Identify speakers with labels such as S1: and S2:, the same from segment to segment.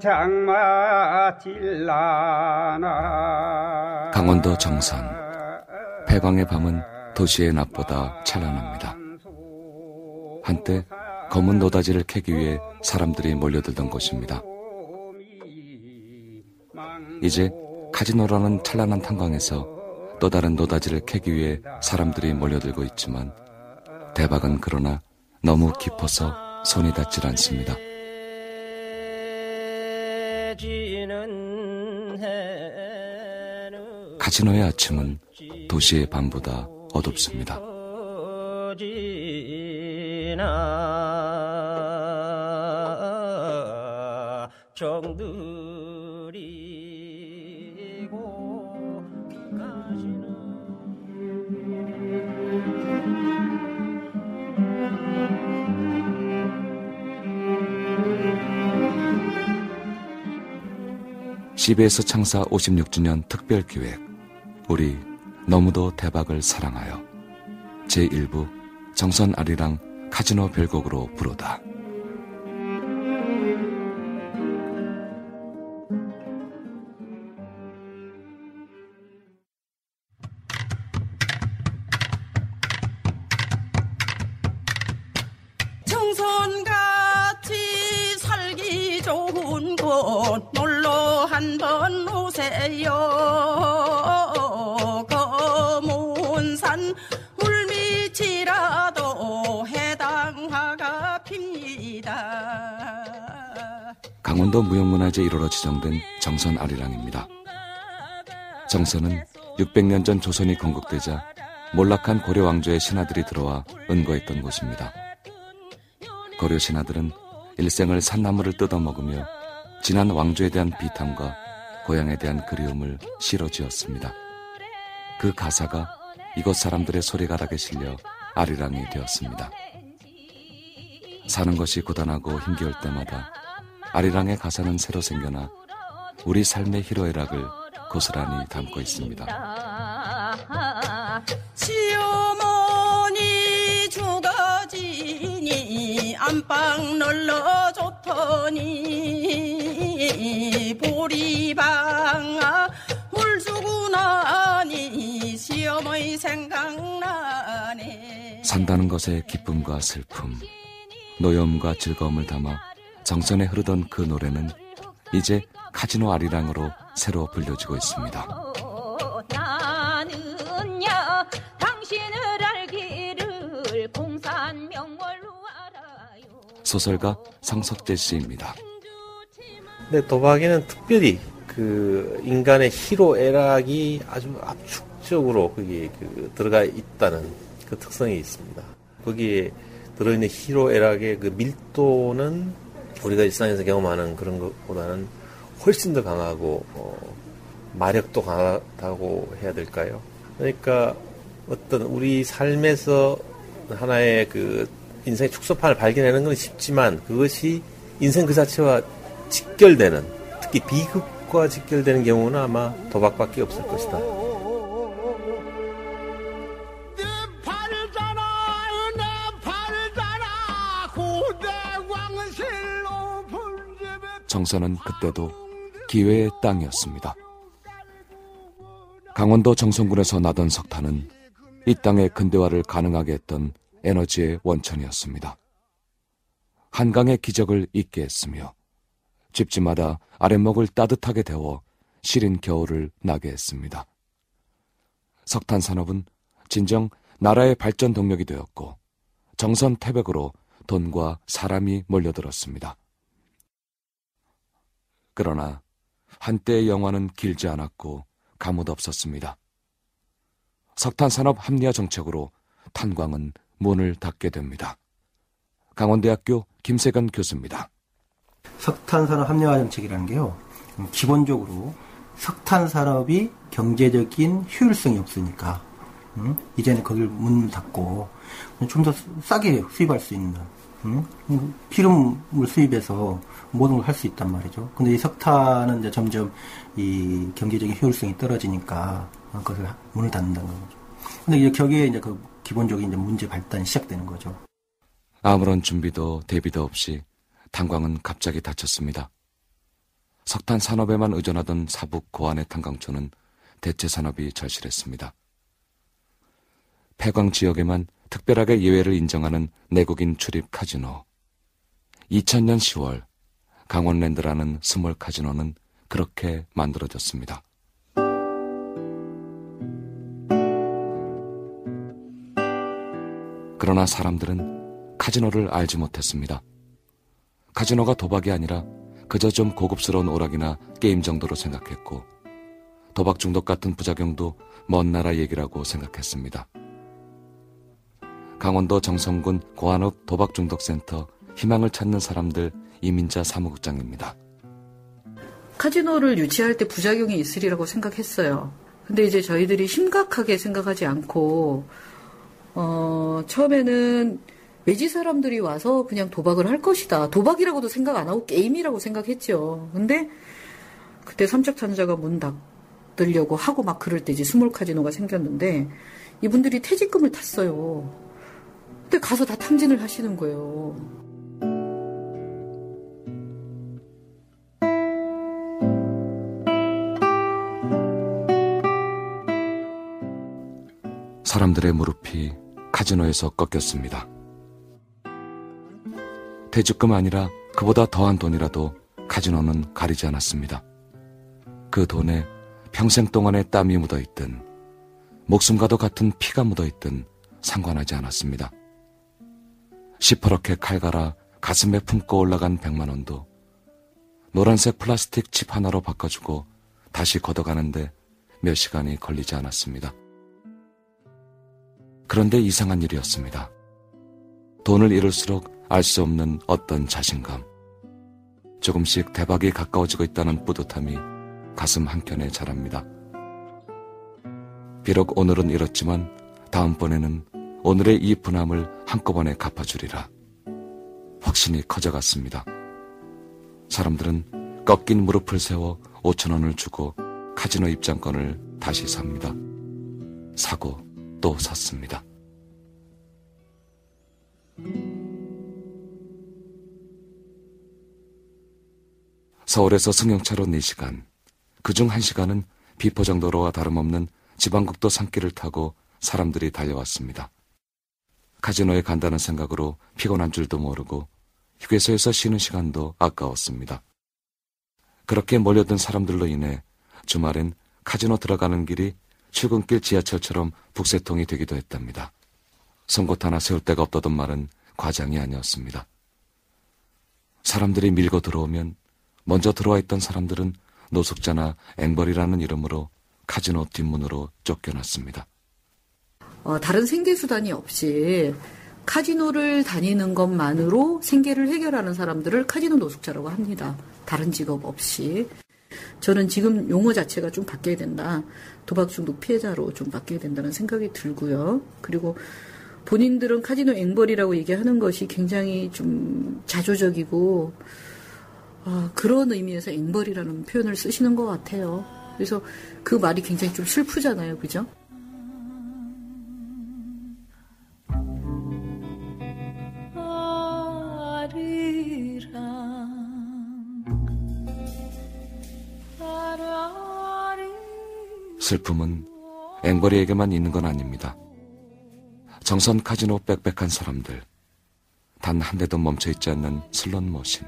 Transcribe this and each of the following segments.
S1: 장마 질라나
S2: 강원도 정선 해방의 밤은 도시의 낮보다 찬란합니다. 한때 검은 노다지를 캐기 위해 사람들이 몰려들던 곳입니다. 이제 카지노라는 찬란한 탄광에서 또 다른 노다지를 캐기 위해 사람들이 몰려들고 있지만 대박은 그러나 너무 깊어서 손이 닿질 않습니다. 카지노의 아침은 도시의 밤보다 어둡습니다. CBS 창사 56주년 특별 기획 우리 너무도 대박을 사랑하여 제1부 정선 아리랑 카지노 별곡으로 부르다.
S3: 한번 오세요.
S2: 강원도 무형문화재 1호로 지정된 정선 아리랑입니다. 정선은 600년 전 조선이 건국되자 몰락한 고려 왕조의 신하들이 들어와 은거했던 곳입니다. 고려 신하들은 일생을 산나물을 뜯어 먹으며 지난 왕조에 대한 비탄과 고향에 대한 그리움을 실어 지었습니다. 그 가사가 이곳 사람들의 소리가락에 실려 아리랑이 되었습니다. 사는 것이 고단하고 힘겨울 때마다 아리랑의 가사는 새로 생겨나 우리 삶의 희로애락을 고스란히 담고 있습니다.
S3: 시어머니 죽어지니 안방 널러줬더니 보리방아 울주고 나니 시어머니 생각나네
S2: 산다는 것에 기쁨과 슬픔 노염과 즐거움을 담아 정선에 흐르던 그 노래는 이제 카지노 아리랑으로 새로 불려지고 있습니다. 소설가 성석재 씨입니다.
S4: 네, 도박에는 특별히 그 인간의 희로애락이 아주 압축적으로 거기에 그 들어가 있다는 그 특성이 있습니다. 거기에 들어있는 희로애락의 그 밀도는 우리가 일상에서 경험하는 그런 것보다는 훨씬 더 강하고 어, 마력도 강하다고 해야 될까요? 그러니까 어떤 우리 삶에서 하나의 그 인생의 축소판을 발견하는 건 쉽지만 그것이 인생 그 자체와 직결되는 특히 비극과 직결되는 경우는 아마 도박밖에 없을 것이다.
S2: 정선은 그때도 기회의 땅이었습니다. 강원도 정선군에서 나던 석탄은 이 땅의 근대화를 가능하게 했던 에너지의 원천이었습니다. 한강의 기적을 잊게 했으며 집집마다 아랫목을 따뜻하게 데워 시린 겨울을 나게 했습니다. 석탄 산업은 진정 나라의 발전 동력이 되었고 정선 태백으로 돈과 사람이 몰려들었습니다. 그러나 한때의 영화는 길지 않았고 가뭇 없었습니다. 석탄 산업 합리화 정책으로 탄광은 문을 닫게 됩니다. 강원대학교 김세건 교수입니다.
S5: 석탄 산업 합리화 정책이라는 게요. 기본적으로 석탄 산업이 경제적인 효율성이 없으니까 음? 이제는 거기를 문 닫고 좀 더 싸게 수입할 수 있는 음? 기름을 수입해서 모든 걸 할 수 있단 말이죠. 근데 이 석탄은 이제 점점 이 경제적인 효율성이 떨어지니까 그것을 문을 닫는다는 거죠. 근데 이제 거기에 이제 그 기본적인 이제 문제 발단이 시작되는 거죠.
S2: 아무런 준비도 대비도 없이 탄광은 갑자기 닫혔습니다. 석탄 산업에만 의존하던 사북 고안의 탄광초는 대체 산업이 절실했습니다. 폐광 지역에만 특별하게 예외를 인정하는 내국인 출입 카지노. 2000년 10월 강원랜드라는 스몰 카지노는 그렇게 만들어졌습니다. 그러나 사람들은 카지노를 알지 못했습니다. 카지노가 도박이 아니라 그저 좀 고급스러운 오락이나 게임 정도로 생각했고 도박 중독 같은 부작용도 먼 나라 얘기라고 생각했습니다. 강원도 정성군 고한읍 도박 중독 센터 희망을 찾는 사람들 이민자 사무국장입니다.
S6: 카지노를 유치할 때 부작용이 있으리라고 생각했어요. 근데 이제 저희들이 심각하게 생각하지 않고 어, 처음에는 외지 사람들이 와서 그냥 도박을 할 것이다. 도박이라고도 생각 안 하고 게임이라고 생각했죠. 근데 그때 삼척탄자가 문 닫으려고 하고 막 그럴 때 이제 스몰 카지노가 생겼는데 이분들이 퇴직금을 탔어요. 근데 가서 다 탕진을 하시는 거예요.
S2: 사람들의 무릎이 카지노에서 꺾였습니다. 퇴직금 아니라 그보다 더한 돈이라도 카지노는 가리지 않았습니다. 그 돈에 평생 동안의 땀이 묻어 있든 목숨과도 같은 피가 묻어 있든 상관하지 않았습니다. 시퍼렇게 칼갈아 가슴에 품고 올라간 백만 원도 노란색 플라스틱 칩 하나로 바꿔주고 다시 걷어가는데 몇 시간이 걸리지 않았습니다. 그런데 이상한 일이었습니다. 돈을 잃을수록 알 수 없는 어떤 자신감. 조금씩 대박이 가까워지고 있다는 뿌듯함이 가슴 한켠에 자랍니다. 비록 오늘은 잃었지만 다음번에는 오늘의 이 분함을 한꺼번에 갚아주리라. 확신이 커져갔습니다. 사람들은 꺾인 무릎을 세워 5천 원을 주고 카지노 입장권을 다시 삽니다. 사고 또 샀습니다. 서울에서 승용차로 4시간, 그중 1시간은 비포정도로와 다름없는 지방국도 산길을 타고 사람들이 달려왔습니다. 카지노에 간다는 생각으로 피곤한 줄도 모르고 휴게소에서 쉬는 시간도 아까웠습니다. 그렇게 몰려든 사람들로 인해 주말엔 카지노 들어가는 길이 출근길 지하철처럼 북새통이 되기도 했답니다. 송곳 하나 세울 데가 없다던 말은 과장이 아니었습니다. 사람들이 밀고 들어오면 먼저 들어와 있던 사람들은 노숙자나 앵벌이라는 이름으로 카지노 뒷문으로 쫓겨났습니다.
S6: 어, 다른 생계 수단이 없이 카지노를 다니는 것만으로 생계를 해결하는 사람들을 카지노 노숙자라고 합니다. 다른 직업 없이. 저는 지금 용어 자체가 좀 바뀌어야 된다. 도박 중독 피해자로 좀 바뀌어야 된다는 생각이 들고요. 그리고 본인들은 카지노 앵벌이라고 얘기하는 것이 굉장히 좀 자조적이고 아, 그런 의미에서 앵벌이라는 표현을 쓰시는 것 같아요. 그래서 그 말이 굉장히 좀 슬프잖아요. 그죠?
S2: 슬픔은 앵벌이에게만 있는 건 아닙니다. 정선 카지노 빽빽한 사람들, 단 한 대도 멈춰있지 않는 슬롯 머신,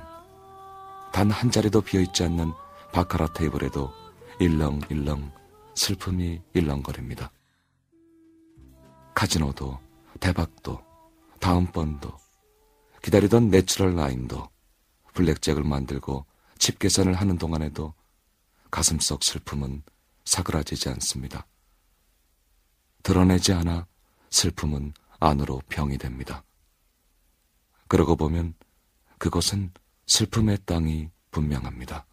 S2: 단 한 자리도 비어있지 않는 바카라 테이블에도 일렁일렁 슬픔이 일렁거립니다. 카지노도, 대박도, 다음번도, 기다리던 natural nine도, 블랙잭을 만들고 칩 계산을 하는 동안에도 가슴속 슬픔은 사그라지지 않습니다. 드러내지 않아 슬픔은 안으로 병이 됩니다. 그러고 보면 그곳은 슬픔의 땅이 분명합니다.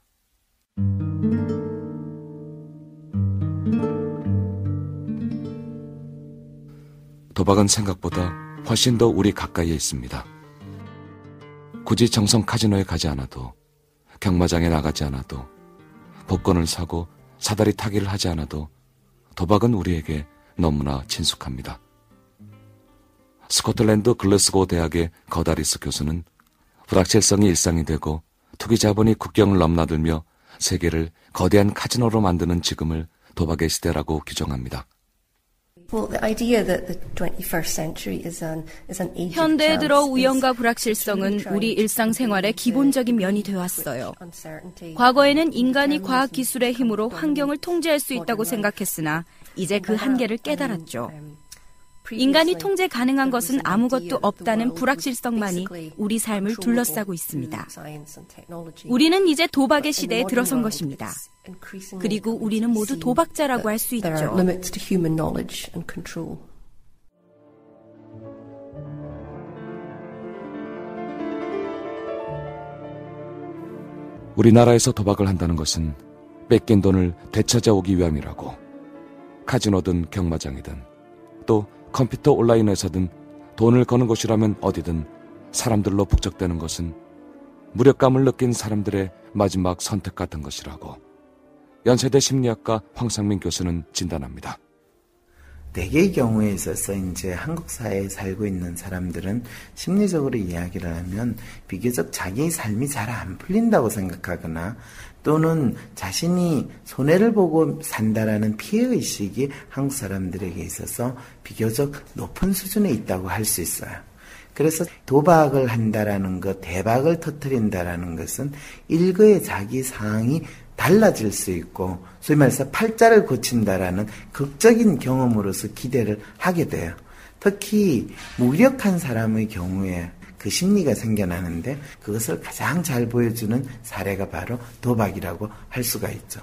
S2: 도박은 생각보다 훨씬 더 우리 가까이에 있습니다. 굳이 정성 카지노에 가지 않아도 경마장에 나가지 않아도 복권을 사고 사다리 타기를 하지 않아도 도박은 우리에게 너무나 친숙합니다. 스코틀랜드 글래스고 대학의 거다리스 교수는 불확실성이 일상이 되고 투기 자본이 국경을 넘나들며 세계를 거대한 카지노로 만드는 지금을 도박의 시대라고 규정합니다.
S7: 현대에 들어 우연과 불확실성은 우리 일상생활의 기본적인 면이 되었어요. 과거에는 인간이 과학기술의 힘으로 환경을 통제할 수 있다고 생각했으나 이제 그 한계를 깨달았죠. 인간이 통제 가능한 것은 아무것도 없다는 불확실성만이 우리 삶을 둘러싸고 있습니다. 우리는 이제 도박의 시대에 들어선 것입니다. 그리고 우리는 모두 도박자라고 할 수 있죠.
S2: 우리나라에서 도박을 한다는 것은 뺏긴 돈을 되찾아 오기 위함이라고 카지노든 경마장이든 또 컴퓨터 온라인에서든 돈을 거는 곳이라면 어디든 사람들로 북적대는 것은 무력감을 느낀 사람들의 마지막 선택 같은 것이라고 연세대 심리학과 황상민 교수는 진단합니다.
S8: 대개의 경우에 있어서 이제 한국 사회에 살고 있는 사람들은 심리적으로 이야기를 하면 비교적 자기의 삶이 잘 안 풀린다고 생각하거나 또는 자신이 손해를 보고 산다라는 피해의식이 한국 사람들에게 있어서 비교적 높은 수준에 있다고 할 수 있어요. 그래서 도박을 한다라는 것, 대박을 터트린다라는 것은 일거의 자기 상황이 달라질 수 있고 소위 말해서 팔자를 고친다라는 극적인 경험으로서 기대를 하게 돼요. 특히 무력한 사람의 경우에 그 심리가 생겨나는데 그것을 가장 잘 보여주는 사례가 바로 도박이라고 할 수가 있죠.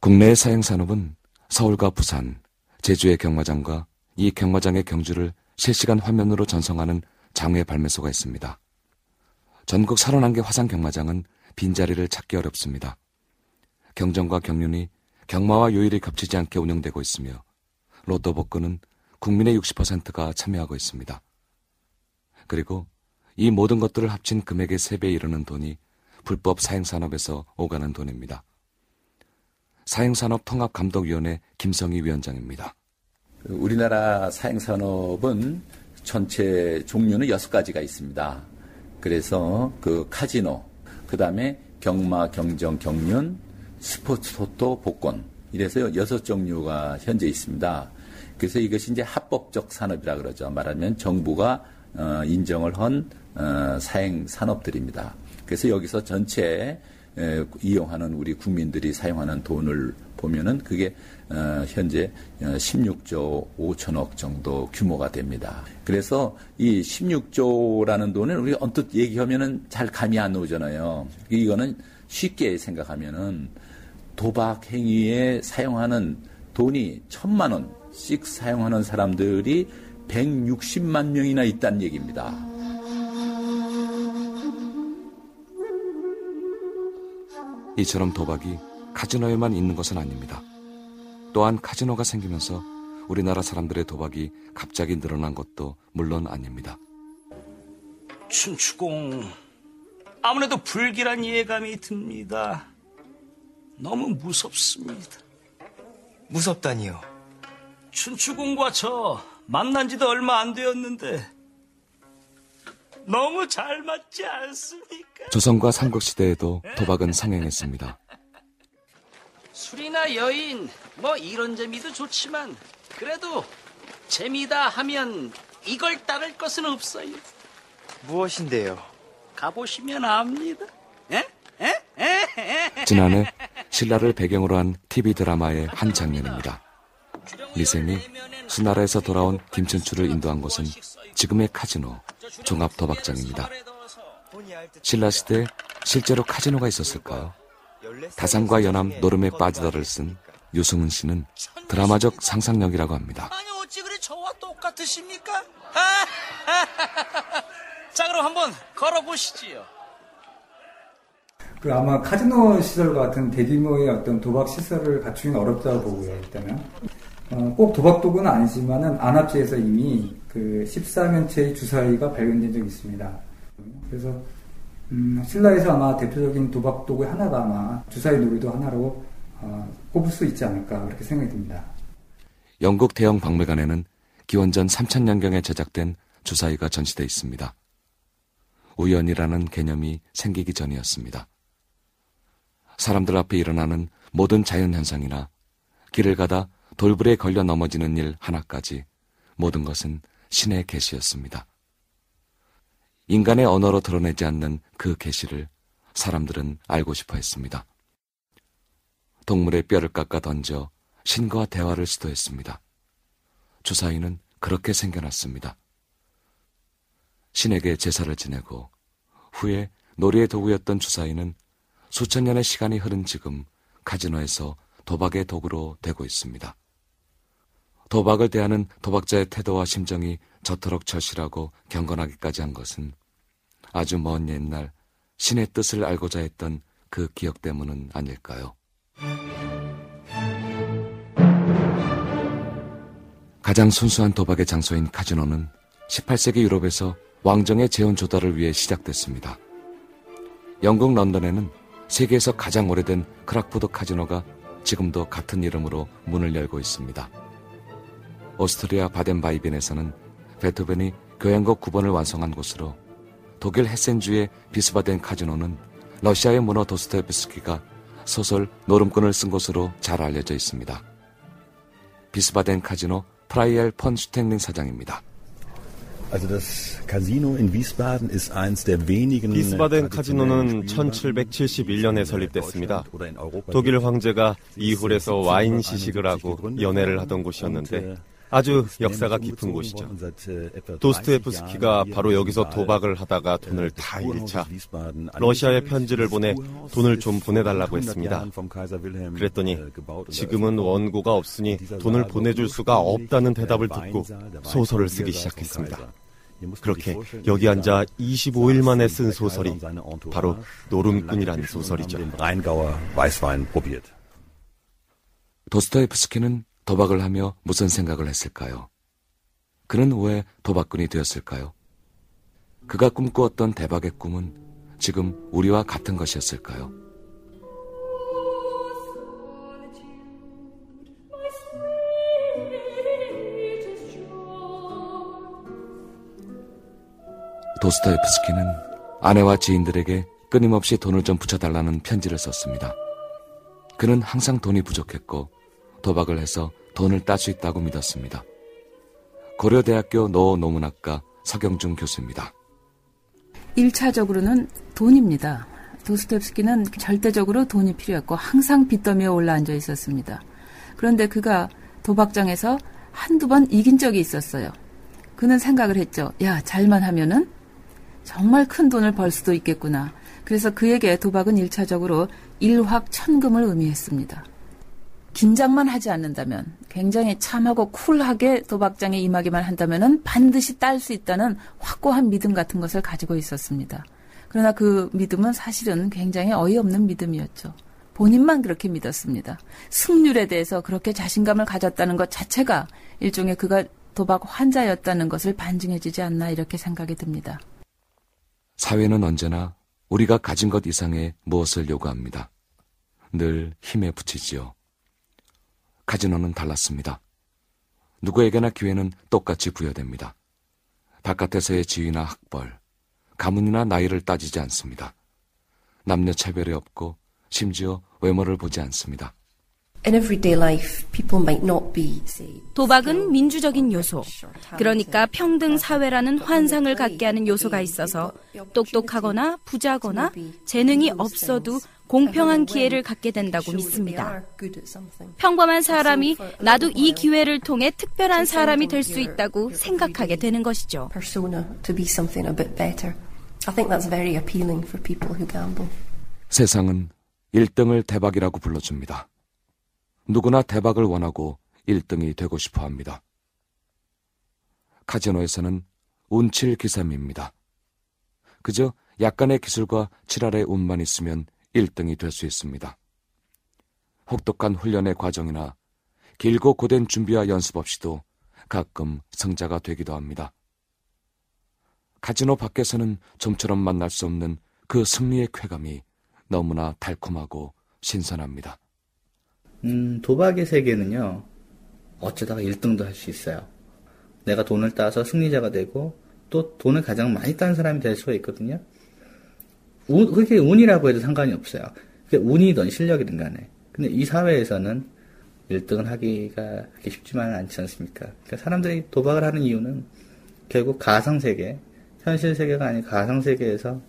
S2: 국내의 사행산업은 서울과 부산, 제주의 경마장과 이 경마장의 경주를 실시간 화면으로 전송하는 장외 발매소가 있습니다. 전국 31개 화상 경마장은 빈자리를 찾기 어렵습니다. 경정과 경륜이 경마와 요일이 겹치지 않게 운영되고 있으며 로또 복권은 국민의 60%가 참여하고 있습니다. 그리고 이 모든 것들을 합친 금액의 3배에 이르는 돈이 불법 사행산업에서 오가는 돈입니다. 사행산업통합감독위원회 김성희 위원장입니다.
S9: 우리나라 사행산업은 전체 종류는 여섯 가지가 있습니다. 그래서 그 카지노, 그 다음에 경마, 경정, 경륜, 스포츠 토토 복권 이래서 여섯 종류가 현재 있습니다. 그래서 이것이 이제 합법적 산업이라 그러죠. 말하면 정부가 어, 인정을 한 어, 사행 산업들입니다. 그래서 여기서 전체 에, 이용하는 우리 국민들이 사용하는 돈을 보면은 그게 어, 현재 16조 5천억 정도 규모가 됩니다. 그래서 이 16조라는 돈을 우리 언뜻 얘기하면은 잘 감이 안 오잖아요. 이거는 쉽게 생각하면은 도박 행위에 사용하는 돈이 천만 원씩 사용하는 사람들이 160만 명이나 있다는 얘기입니다.
S2: 이처럼 도박이 카지노에만 있는 것은 아닙니다. 또한 카지노가 생기면서 우리나라 사람들의 도박이 갑자기 늘어난 것도 물론 아닙니다.
S10: 춘추공 아무래도 불길한 예감이 듭니다. 너무 무섭습니다.
S11: 무섭다니요?
S10: 춘추공과 저 만난 지도 얼마 안 되었는데 너무 잘 맞지 않습니까?
S2: 조선과 삼국시대에도 도박은 상행했습니다.
S10: 술이나 여인 뭐 이런 재미도 좋지만 그래도 재미다 하면 이걸 따를 것은 없어요.
S11: 무엇인데요?
S10: 가보시면 압니다. 에? 에? 에?
S2: 지난해 신라를 배경으로 한 TV 드라마의 한 장면입니다. 미생이 수나라에서 돌아온 김춘추를 인도한 곳은 지금의 카지노, 종합 도박장입니다. 신라 시대에 실제로 카지노가 있었을까요? 다산과 연암 노름에 빠지더를 쓴 유승훈 씨는 드라마적 상상력이라고 합니다.
S10: 아니 어찌 그래 저와 똑같으십니까? 자 그럼 한번 걸어보시지요.
S12: 그 아마 카지노 시설 같은 대규모의 어떤 도박 시설을 갖추기는 어렵다고 보고요. 일단은 어, 꼭 도박 도구는 아니지만은 안압지에서 이미 그 14면체의 주사위가 발견된 적이 있습니다. 그래서 음, 신라에서 아마 대표적인 도박 도구 하나가 아마 주사위 놀이도 하나로 어, 꼽을 수 있지 않을까 그렇게 생각이 듭니다.
S2: 영국 대형 박물관에는 기원전 3000년경에 제작된 주사위가 전시돼 있습니다. 우연이라는 개념이 생기기 전이었습니다. 사람들 앞에 일어나는 모든 자연현상이나 길을 가다 돌불에 걸려 넘어지는 일 하나까지 모든 것은 신의 계시였습니다. 인간의 언어로 드러내지 않는 그 계시를 사람들은 알고 싶어 했습니다. 동물의 뼈를 깎아 던져 신과 대화를 시도했습니다. 주사위는 그렇게 생겨났습니다. 신에게 제사를 지내고 후에 놀이의 도구였던 주사위는 수천 년의 시간이 흐른 지금 카지노에서 도박의 도구로 되고 있습니다. 도박을 대하는 도박자의 태도와 심정이 저토록 절실하고 경건하기까지 한 것은 아주 먼 옛날 신의 뜻을 알고자 했던 그 기억 때문은 아닐까요? 가장 순수한 도박의 장소인 카지노는 18세기 유럽에서 왕정의 재원 조달을 위해 시작됐습니다. 영국 런던에는 세계에서 가장 오래된 크록포드 카지노가 지금도 같은 이름으로 문을 열고 있습니다. 오스트리아 바덴바이빈에서는 베토벤이 교향곡 9번을 완성한 곳으로 독일 헤센주의 비스바덴 카지노는 러시아의 문호 도스토옙스키가 소설 노름꾼을 쓴 곳으로 잘 알려져 있습니다. 비스바덴 카지노 프라이엘 펀 슈텐링 사장입니다.
S13: 비스바덴 카지노는 1771년에 설립됐습니다. 독일 황제가 이 홀에서 와인 시식을 하고 연회를 하던 곳이었는데 아주 역사가 깊은 곳이죠. 도스토옙스키가 바로 여기서 도박을 하다가 돈을 다 잃자 러시아에 편지를 보내 돈을 좀 보내달라고 했습니다. 그랬더니 지금은 원고가 없으니 돈을 보내줄 수가 없다는 대답을 듣고 소설을 쓰기 시작했습니다. 그렇게 여기 앉아 25일 만에 쓴 소설이 바로 노름꾼이라는 소설이죠.
S2: 도스토옙스키는 도박을 하며 무슨 생각을 했을까요? 그는 왜 도박꾼이 되었을까요? 그가 꿈꾸었던 대박의 꿈은 지금 우리와 같은 것이었을까요? 도스토옙스키는 아내와 지인들에게 끊임없이 돈을 좀 붙여달라는 편지를 썼습니다. 그는 항상 돈이 부족했고 도박을 해서 돈을 딸 수 있다고 믿었습니다. 고려대학교 노노문학과 서경중 교수입니다.
S14: 1차적으로는 돈입니다. 도스토옙스키는 절대적으로 돈이 필요했고 항상 빚더미에 올라앉아 있었습니다. 그런데 그가 도박장에서 한두 번 이긴 적이 있었어요. 그는 생각을 했죠. 야, 잘만 하면은 정말 큰 돈을 벌 수도 있겠구나. 그래서 그에게 도박은 1차적으로 일확천금을 의미했습니다. 긴장만 하지 않는다면 굉장히 참하고 쿨하게 도박장에 임하기만 한다면은 반드시 딸 수 있다는 확고한 믿음 같은 것을 가지고 있었습니다. 그러나 그 믿음은 사실은 굉장히 어이없는 믿음이었죠. 본인만 그렇게 믿었습니다. 승률에 대해서 그렇게 자신감을 가졌다는 것 자체가 일종의 그가 도박 환자였다는 것을 반증해주지 않나 이렇게 생각이 듭니다.
S2: 사회는 언제나 우리가 가진 것 이상의 무엇을 요구합니다. 늘 힘에 붙이지요. 카지노는 달랐습니다. 누구에게나 기회는 똑같이 부여됩니다. 바깥에서의 지위나 학벌, 가문이나 나이를 따지지 않습니다. 남녀 차별이 없고 심지어 외모를 보지 않습니다.
S7: 도박은 민주적인 요소, 그러니까 평등 사회라는 환상을 갖게 하는 요소가 있어서 똑똑하거나 부자거나 재능이 없어도 공평한 기회를 갖게 된다고 믿습니다. 평범한 사람이 나도 이 기회를 통해 특별한 사람이 될 수 있다고 생각하게 되는 것이죠.
S2: 세상은 1등을 대박이라고 불러줍니다. 누구나 대박을 원하고 1등이 되고 싶어 합니다. 카지노에서는 운칠 기삼입니다. 그저 약간의 기술과 칠할의 운만 있으면 1등이 될 수 있습니다. 혹독한 훈련의 과정이나 길고 고된 준비와 연습 없이도 가끔 성자가 되기도 합니다. 카지노 밖에서는 좀처럼 만날 수 없는 그 승리의 쾌감이 너무나 달콤하고 신선합니다.
S15: 음, 도박의 세계는요, 어쩌다가 1등도 할 수 있어요. 내가 돈을 따서 승리자가 되고, 또 돈을 가장 많이 딴 사람이 될 수가 있거든요. 운, 그게 운이라고 해도 상관이 없어요. 그게 운이든 실력이든 간에. 근데 이 사회에서는 1등을 하기가 하기 쉽지만은 않지 않습니까? 그러니까 사람들이 도박을 하는 이유는 결국 가상세계, 현실 세계가 아닌 가상세계에서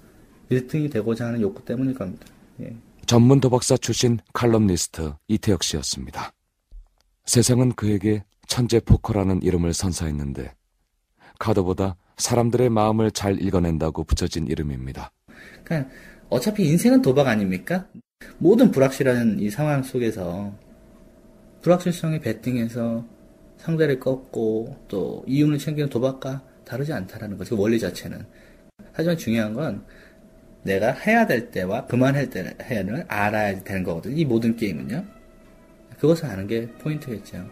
S15: 1등이 되고자 하는 욕구 때문일 겁니다. 예.
S2: 전문 도박사 출신 칼럼니스트 이태혁 씨였습니다. 세상은 그에게 천재 포커라는 이름을 선사했는데 카드보다 사람들의 마음을 잘 읽어낸다고 붙여진 이름입니다.
S15: 그러니까 어차피 인생은 도박 아닙니까? 모든 불확실한 이 상황 속에서 불확실성에 베팅해서 상대를 꺾고 또 이윤을 챙기는 도박과 다르지 않다라는 거죠. 그 원리 자체는. 하지만 중요한 건 내가 해야 될 때와 그만할 때를 알아야 되는 거거든요. 이 모든 게임은요. 그것을 아는 게 포인트겠죠.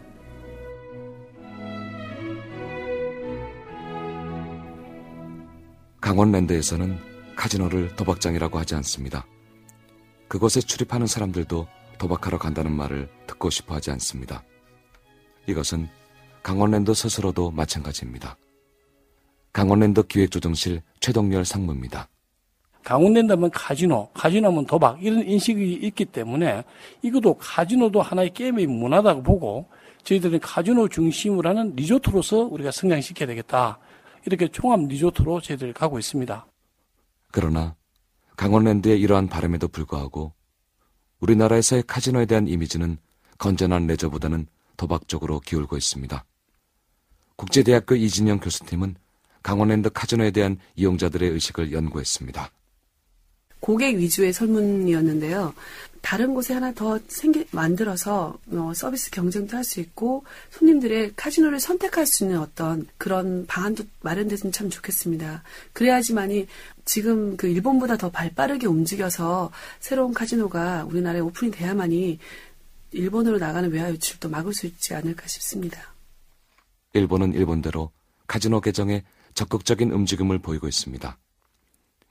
S2: 강원랜드에서는 카지노를 도박장이라고 하지 않습니다. 그곳에 출입하는 사람들도 도박하러 간다는 말을 듣고 싶어 하지 않습니다. 이것은 강원랜드 스스로도 마찬가지입니다. 강원랜드 기획조정실 최동열 상무입니다.
S16: 강원랜드면 카지노, 카지노면 도박 이런 인식이 있기 때문에 이것도 카지노도 하나의 게임의 문화다고 보고 저희들은 카지노 중심으로 하는 리조트로서 우리가 성장시켜야 되겠다. 이렇게 총합 리조트로 저희들 가고 있습니다.
S2: 그러나 강원랜드의 이러한 바람에도 불구하고 우리나라에서의 카지노에 대한 이미지는 건전한 레저보다는 도박 적으로 기울고 있습니다. 국제대학교 이진영 교수팀은 강원랜드 카지노에 대한 이용자들의 의식을 연구했습니다.
S17: 고객 위주의 설문이었는데요. 다른 곳에 하나 더 생기, 만들어서 어, 서비스 경쟁도 할 수 있고 손님들의 카지노를 선택할 수 있는 어떤 그런 방안도 마련됐으면 참 좋겠습니다. 그래야지만이 지금 그 일본보다 더 발 빠르게 움직여서 새로운 카지노가 우리나라에 오픈이 돼야만이 일본으로 나가는 외화 유출도 막을 수 있지 않을까 싶습니다.
S2: 일본은 일본대로 카지노 개정에 적극적인 움직임을 보이고 있습니다.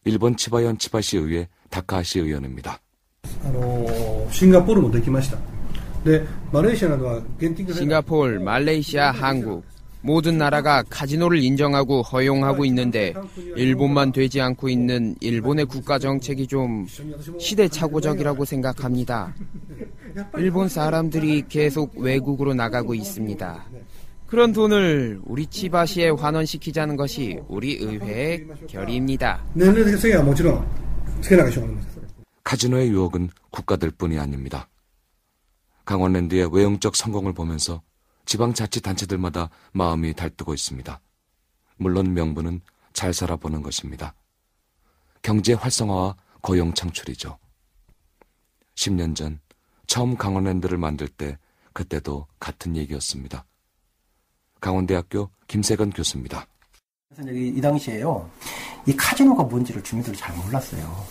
S2: 일본 치바현 치바시 의회 다카하시 의원입니다.
S18: シンガポール、 말레이시아, 한국 모든 나라가 카지노를 인정하고 허용하고 있는데 일본만 되지 않고 있는 일본의 국가 정책이 좀 시대착오적이라고 생각합니다. 일본 사람들이 계속 외국으로 나가고 있습니다. 그런 돈을 우리 치바시에 환원시키자는 것이 우리 의회의 결의입니다.
S2: 카지노의 유혹은 국가들뿐이 아닙니다. 강원랜드의 외형적 성공을 보면서 지방자치단체들마다 마음이 달뜨고 있습니다. 물론 명분은 잘 살아보는 것입니다. 경제 활성화와 고용 창출이죠. 10년 전 처음 강원랜드를 만들 때 그때도 같은 얘기였습니다. 강원대학교 김세건 교수입니다.
S5: 그래서 이, 이 당시에요, 이 카지노가 뭔지를 주민들이 잘 몰랐어요.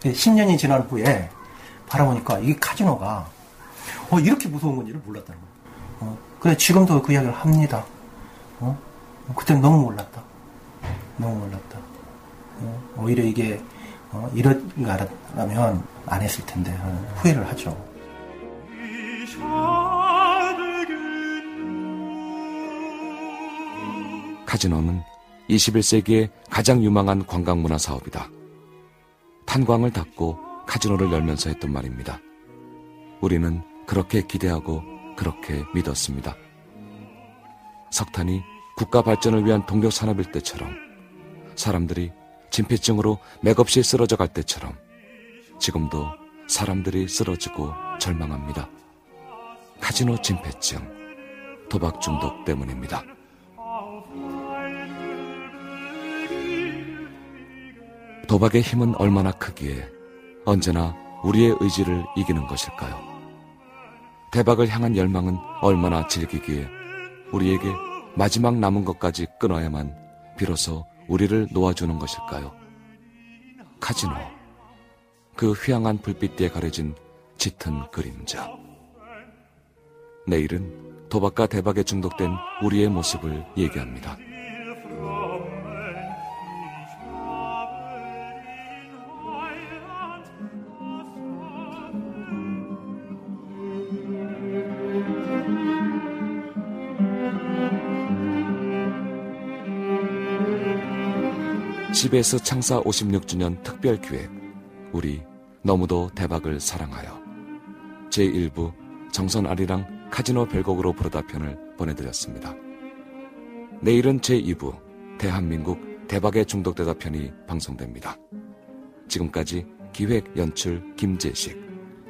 S5: 10년이 지난 후에 바라보니까 이 카지노가 어, 이렇게 무서운 건지를 몰랐다는 거예요. 어, 그래 지금도 그 이야기를 합니다. 어? 그때 너무 몰랐다. 너무 몰랐다. 어, 오히려 이게 어, 이런 거 알았다면 안 했을 텐데 어, 후회를 하죠.
S2: 카지노는 21세기의 가장 유망한 관광문화 사업이다. 탄광을 닫고 카지노를 열면서 했던 말입니다. 우리는 그렇게 기대하고 그렇게 믿었습니다. 석탄이 국가 발전을 위한 동력 산업일 때처럼 사람들이 진폐증으로 맥없이 쓰러져 갈 때처럼 지금도 사람들이 쓰러지고 절망합니다. 카지노 진폐증, 도박 중독 때문입니다. 도박의 힘은 얼마나 크기에 언제나 우리의 의지를 이기는 것일까요? 대박을 향한 열망은 얼마나 질기기에 우리에게 마지막 남은 것까지 끊어야만 비로소 우리를 놓아주는 것일까요? 카지노. 그 휘황한 불빛 뒤에 가려진 짙은 그림자. 내일은 도박과 대박에 중독된 우리의 모습을 얘기합니다. CBS 창사 56주년 특별 기획 우리 너무도 대박을 사랑하여 제1부 정선 아리랑 카지노 별곡으로 부르다 편을 보내드렸습니다. 내일은 제2부 대한민국 대박에 중독되다 편이 방송됩니다. 지금까지 기획 연출 김재식,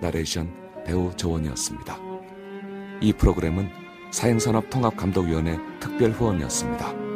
S2: 나레이션 배우 조원이었습니다. 이 프로그램은 사행산업통합감독위원회 특별 후원이었습니다.